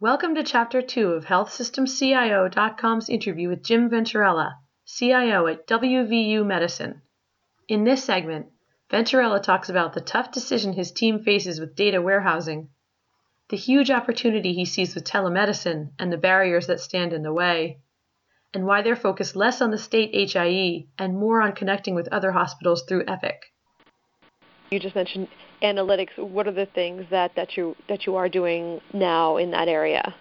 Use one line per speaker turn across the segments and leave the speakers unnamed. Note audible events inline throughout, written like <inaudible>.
Welcome to Chapter 2 of HealthSystemCIO.com's interview with Jim Venturella, CIO at WVU Medicine. In this segment, Venturella talks about the tough decision his team faces with data warehousing, the huge opportunity he sees with telemedicine and the barriers that stand in the way, and why they're focused less on the state HIE and more on connecting with other hospitals through Epic.
You just mentioned analytics. What are the things that, that you that you are doing now in that area?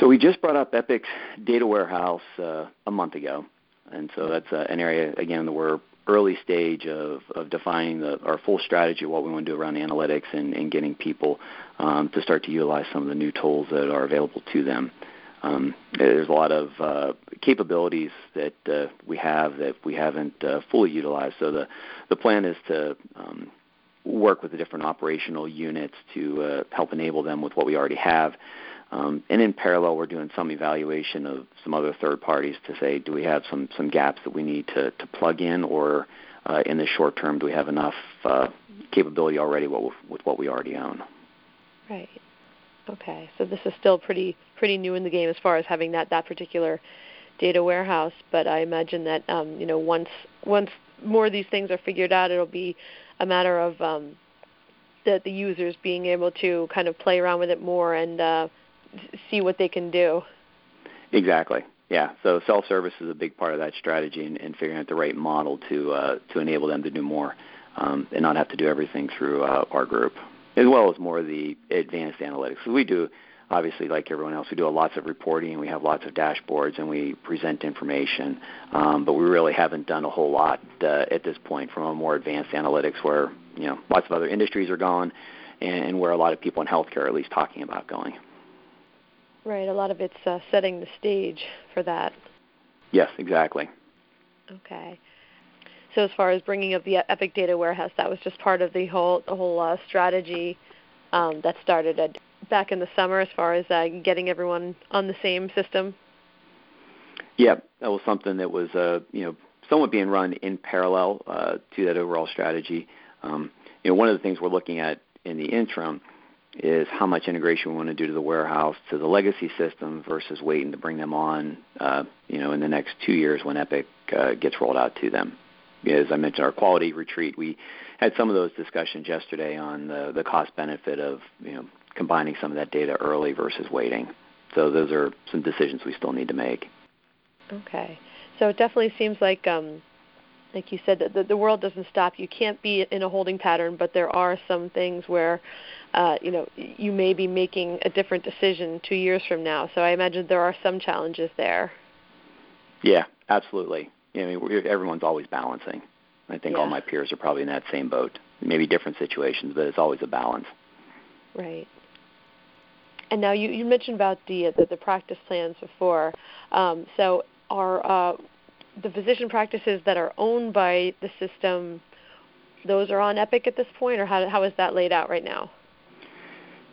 So we just brought up Epic's data warehouse uh, a month ago, and so that's uh, an area again that we're early stage of, of defining the, our full strategy of what we want to do around analytics and, and getting people um, to start to utilize some of the new tools that are available to them. Um, there's a lot of uh, capabilities that uh, we have that we haven't uh, fully utilized. So the the plan is to um, work with the different operational units to uh, help enable them with what we already have. Um, and in parallel, we're doing some evaluation of some other third parties to say, do we have some, some gaps that we need to, to plug in, or uh, in the short term, do we have enough uh, capability already with, with what we already own?
Right. Okay. So this is still pretty pretty new in the game as far as having that that particular data warehouse. But I imagine that um, you know once once more of these things are figured out, it'll be a matter of um, the the users being able to kind of play around with it more and uh, see what they can do.
Exactly. Yeah. So self-service is a big part of that strategy and, and figuring out the right model to uh, to enable them to do more um, and not have to do everything through uh, our group, as well as more of the advanced analytics. So we do obviously, like everyone else, we do lots of reporting. We have lots of dashboards, and we present information. Um, but we really haven't done a whole lot uh, at this point from a more advanced analytics, where you know lots of other industries are going, and where a lot of people in healthcare are at least talking about going.
Right. A lot of it's uh, setting the stage for that.
Yes, exactly.
Okay. So as far as bringing up the Epic Data Warehouse, that was just part of the whole the whole uh, strategy um, that started at back in the summer as far as uh, getting everyone on the same system?
Yeah, that was something that was uh, you know somewhat being run in parallel uh, to that overall strategy. Um, you know, one of the things we're looking at in the interim is how much integration we want to do to the warehouse to the legacy system versus waiting to bring them on, uh, you know, in the next two years when Epic uh, gets rolled out to them. As I mentioned, our quality retreat, we had some of those discussions yesterday on the, the cost benefit of you know combining some of that data early versus waiting. So those are some decisions we still need to make.
Okay. So it definitely seems like, um, like you said, that the, the world doesn't stop. You can't be in a holding pattern, but there are some things where, uh, you know, you may be making a different decision two years from now. So I imagine there are some challenges there.
Yeah, absolutely. I mean, everyone's always balancing. I think
yeah.
all my peers are probably in that same boat. Maybe different situations, but it's always a balance.
Right. And now you, you mentioned about the, the, the practice plans before. Um, so are uh, the physician practices that are owned by the system, those are on Epic at this point, or how how is that laid out right now?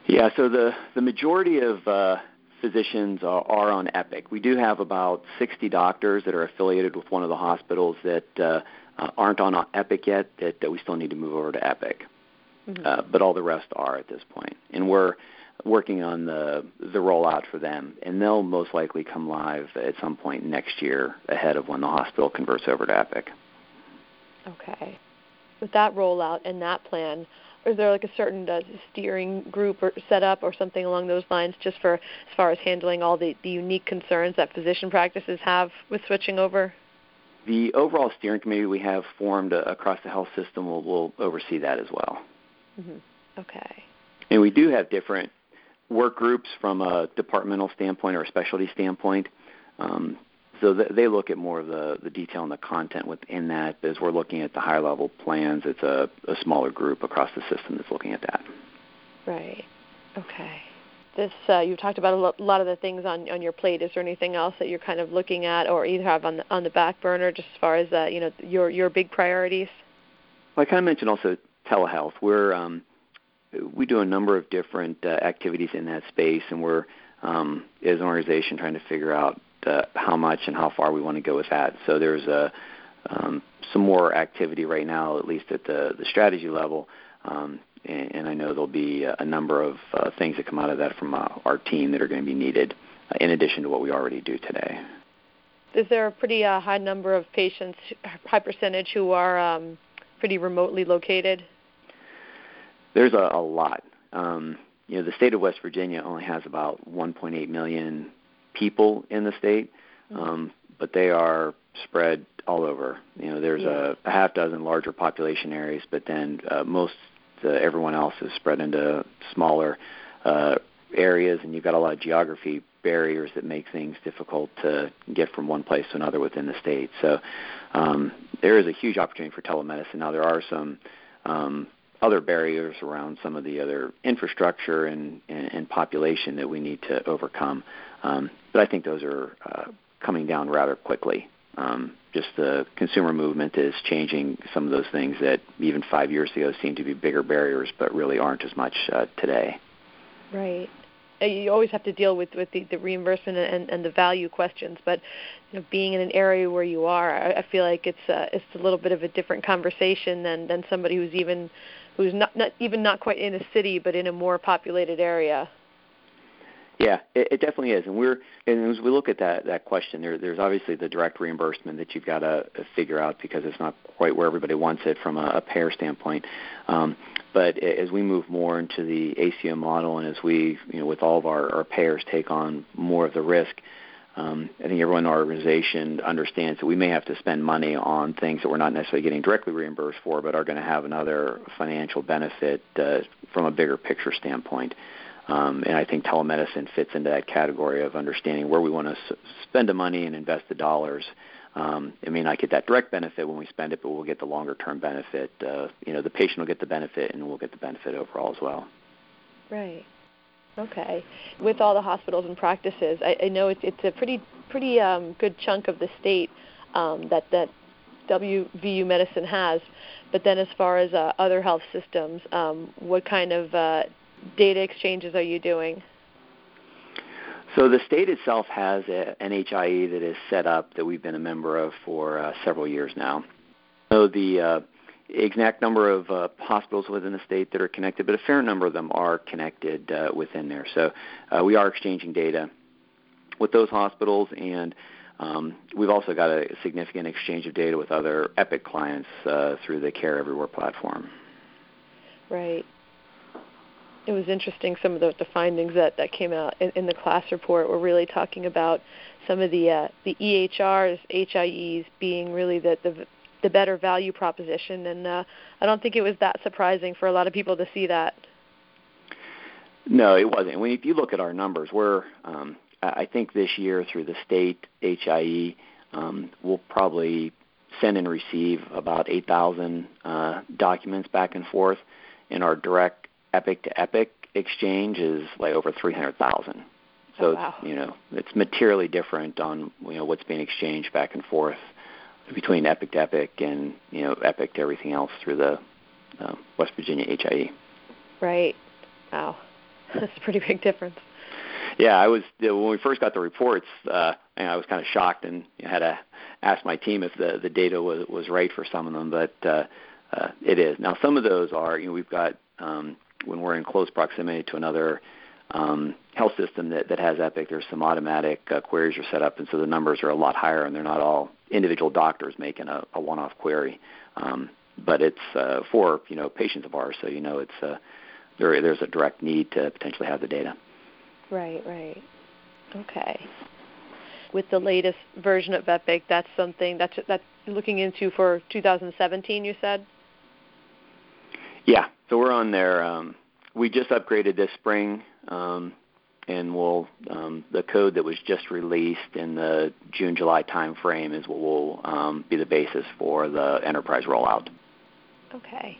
Yeah, so the the majority of uh, physicians are, are on Epic. We do have about 60 doctors that are affiliated with one of the hospitals that uh, uh, aren't on Epic yet that, that we still need to move over to Epic. Mm-hmm. Uh, but all the rest are at this point, and we're working on the the rollout for them, and they'll most likely come live at some point next year, ahead of when the hospital converts over to Epic.
Okay. With that rollout and that plan, is there like a certain uh, steering group or set up or something along those lines, just for as far as handling all the, the unique concerns that physician practices have with switching over?
The overall steering committee we have formed uh, across the health system will, will oversee that as well.
Mm-hmm. Okay.
And we do have different work groups from a departmental standpoint or a specialty standpoint. Um, so th- they look at more of the, the detail and the content within that. As we're looking at the higher level plans, it's a, a smaller group across the system that's looking at that.
Right. Okay. This uh, you talked about a lo- lot of the things on on your plate. Is there anything else that you're kind of looking at, or either have on the on the back burner, just as far as uh, you know your your big priorities?
Well, I kind of mentioned also telehealth. We're um, we do a number of different uh, activities in that space, and we're um, as an organization trying to figure out uh, how much and how far we want to go with that. So there's a um, some more activity right now, at least at the the strategy level, um, and, and I know there'll be a number of uh, things that come out of that from uh, our team that are going to be needed uh, in addition to what we already do today.
Is there a pretty uh, high number of patients, high percentage, who are um, pretty remotely located?
There's a, a lot. Um, you know, the state of West Virginia only has about 1.8 million people in the state, mm-hmm. um, but they are spread all over. You know, there's yeah. a, a half dozen larger population areas, but then uh, most uh, everyone else is spread into smaller uh, areas, and you've got a lot of geography barriers that make things difficult to get from one place to another within the state. So um, there is a huge opportunity for telemedicine. Now there are some um, other barriers around some of the other infrastructure and, and, and population that we need to overcome. Um, but I think those are uh, coming down rather quickly. Um, just the consumer movement is changing some of those things that even five years ago seemed to be bigger barriers, but really aren't as much uh, today.
Right. Uh, you always have to deal with with the, the reimbursement and, and the value questions. But you know, being in an area where you are, I, I feel like it's uh, it's a little bit of a different conversation than than somebody who's even who's not not even not quite in a city, but in a more populated area.
Yeah, it, it definitely is, and we're and as we look at that that question, there, there's obviously the direct reimbursement that you've got to figure out because it's not quite where everybody wants it from a, a payer standpoint. Um, but as we move more into the ACO model, and as we, you know, with all of our, our payers take on more of the risk, um, I think everyone in our organization understands that we may have to spend money on things that we're not necessarily getting directly reimbursed for, but are going to have another financial benefit uh, from a bigger picture standpoint. Um, and I think telemedicine fits into that category of understanding where we want to s- spend the money and invest the dollars. Um, it may not get that direct benefit when we spend it, but we'll get the longer term benefit. Uh, you know, the patient will get the benefit, and we'll get the benefit overall as well.
Right. Okay. With all the hospitals and practices, I, I know it's, it's a pretty pretty um, good chunk of the state um, that that WVU medicine has. But then, as far as uh, other health systems, um, what kind of uh, data exchanges are you doing?
So the state itself has an HIE that is set up that we've been a member of for uh, several years now. So the uh, exact number of uh, hospitals within the state that are connected, but a fair number of them are connected uh, within there. So uh, we are exchanging data with those hospitals, and um, we've also got a significant exchange of data with other Epic clients uh, through the Care Everywhere platform.
Right it was interesting some of the, the findings that, that came out in, in the KLAS report were really talking about some of the uh, the EHRs, HIEs being really the, the the better value proposition, and uh, I don't think it was that surprising for a lot of people to see that.
No, it wasn't. When if you look at our numbers, we're um, I think this year through the state HIE, um, we'll probably send and receive about 8,000 uh, documents back and forth. In our direct Epic to Epic exchange is like over 300,000. So
oh, wow.
you know it's materially different on you know what's being exchanged back and forth between Epic to Epic and you know Epic to everything else through the uh, West Virginia HIE.
Right. Wow, <laughs> that's a pretty big difference.
Yeah, I was when we first got the reports. Uh, I was kind of shocked and had to ask my team if the the data was was right for some of them, but uh, uh, it is. Now some of those are you know we've got um, in close proximity to another um, health system that, that has Epic, there's some automatic uh, queries are set up, and so the numbers are a lot higher, and they're not all individual doctors making a, a one-off query. Um, but it's uh, for you know patients of ours, so you know it's uh, there. There's a direct need to potentially have the data.
Right, right. Okay. With the latest version of Epic, that's something that's that's looking into for 2017. You said.
Yeah, so we're on there. Um, we just upgraded this spring, um, and we'll um, the code that was just released in the June July timeframe is what will um, be the basis for the enterprise rollout.
Okay.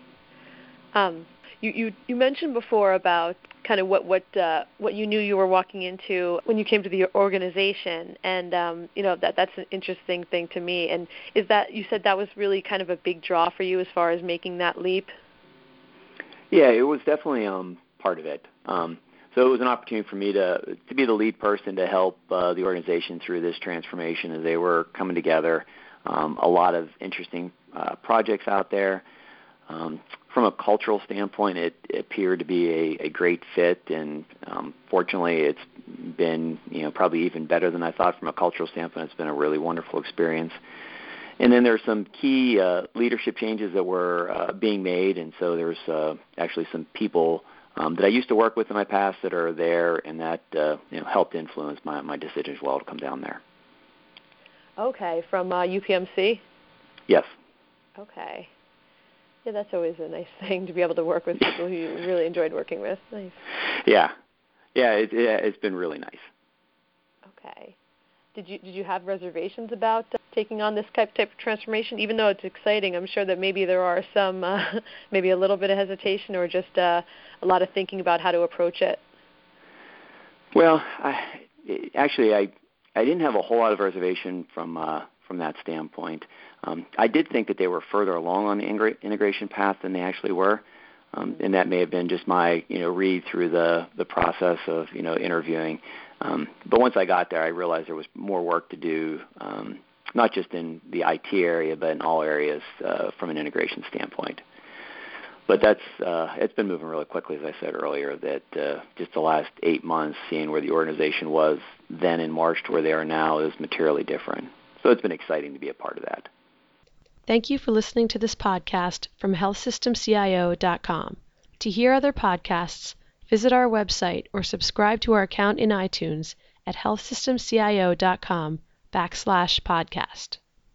Um, you, you you mentioned before about kind of what what uh, what you knew you were walking into when you came to the organization, and um, you know that that's an interesting thing to me. And is that you said that was really kind of a big draw for you as far as making that leap?
Yeah, it was definitely um, part of it. Um, so it was an opportunity for me to to be the lead person to help uh, the organization through this transformation as they were coming together. Um, a lot of interesting uh, projects out there. Um, from a cultural standpoint, it, appeared to be a, a great fit, and um, fortunately, it's been you know probably even better than I thought from a cultural standpoint. It's been a really wonderful experience. And then there's some key uh, leadership changes that were uh, being made, and so there's uh, actually some people um, that I used to work with in my past that are there, and that uh, you know helped influence my my decision as well to come down there.
Okay, from uh, UPMC.
Yes.
Okay. Yeah, that's always a nice <laughs> thing to be able to work with people who you really enjoyed working with. Nice.
Yeah, yeah, it, it, it's been really nice.
Okay. Did you did you have reservations about uh, taking on this type type of transformation? Even though it's exciting, I'm sure that maybe there are some uh, <laughs> maybe a little bit of hesitation or just uh, a lot of thinking about how to approach it.
Well, I, actually, I I didn't have a whole lot of reservation from uh, from that standpoint. Um, I did think that they were further along on the integra- integration path than they actually were, um, and that may have been just my you know read through the the process of you know interviewing. Um, but once I got there, I realized there was more work to do, um, not just in the IT area, but in all areas uh, from an integration standpoint. But that's uh, it's been moving really quickly, as I said earlier. That uh, just the last eight months, seeing where the organization was then in March to where they are now is materially different. So it's been exciting to be a part of that.
Thank you for listening to this podcast from healthsystemcio.com. To hear other podcasts, visit our website or subscribe to our account in iTunes at healthsystemcio.com backslash podcast.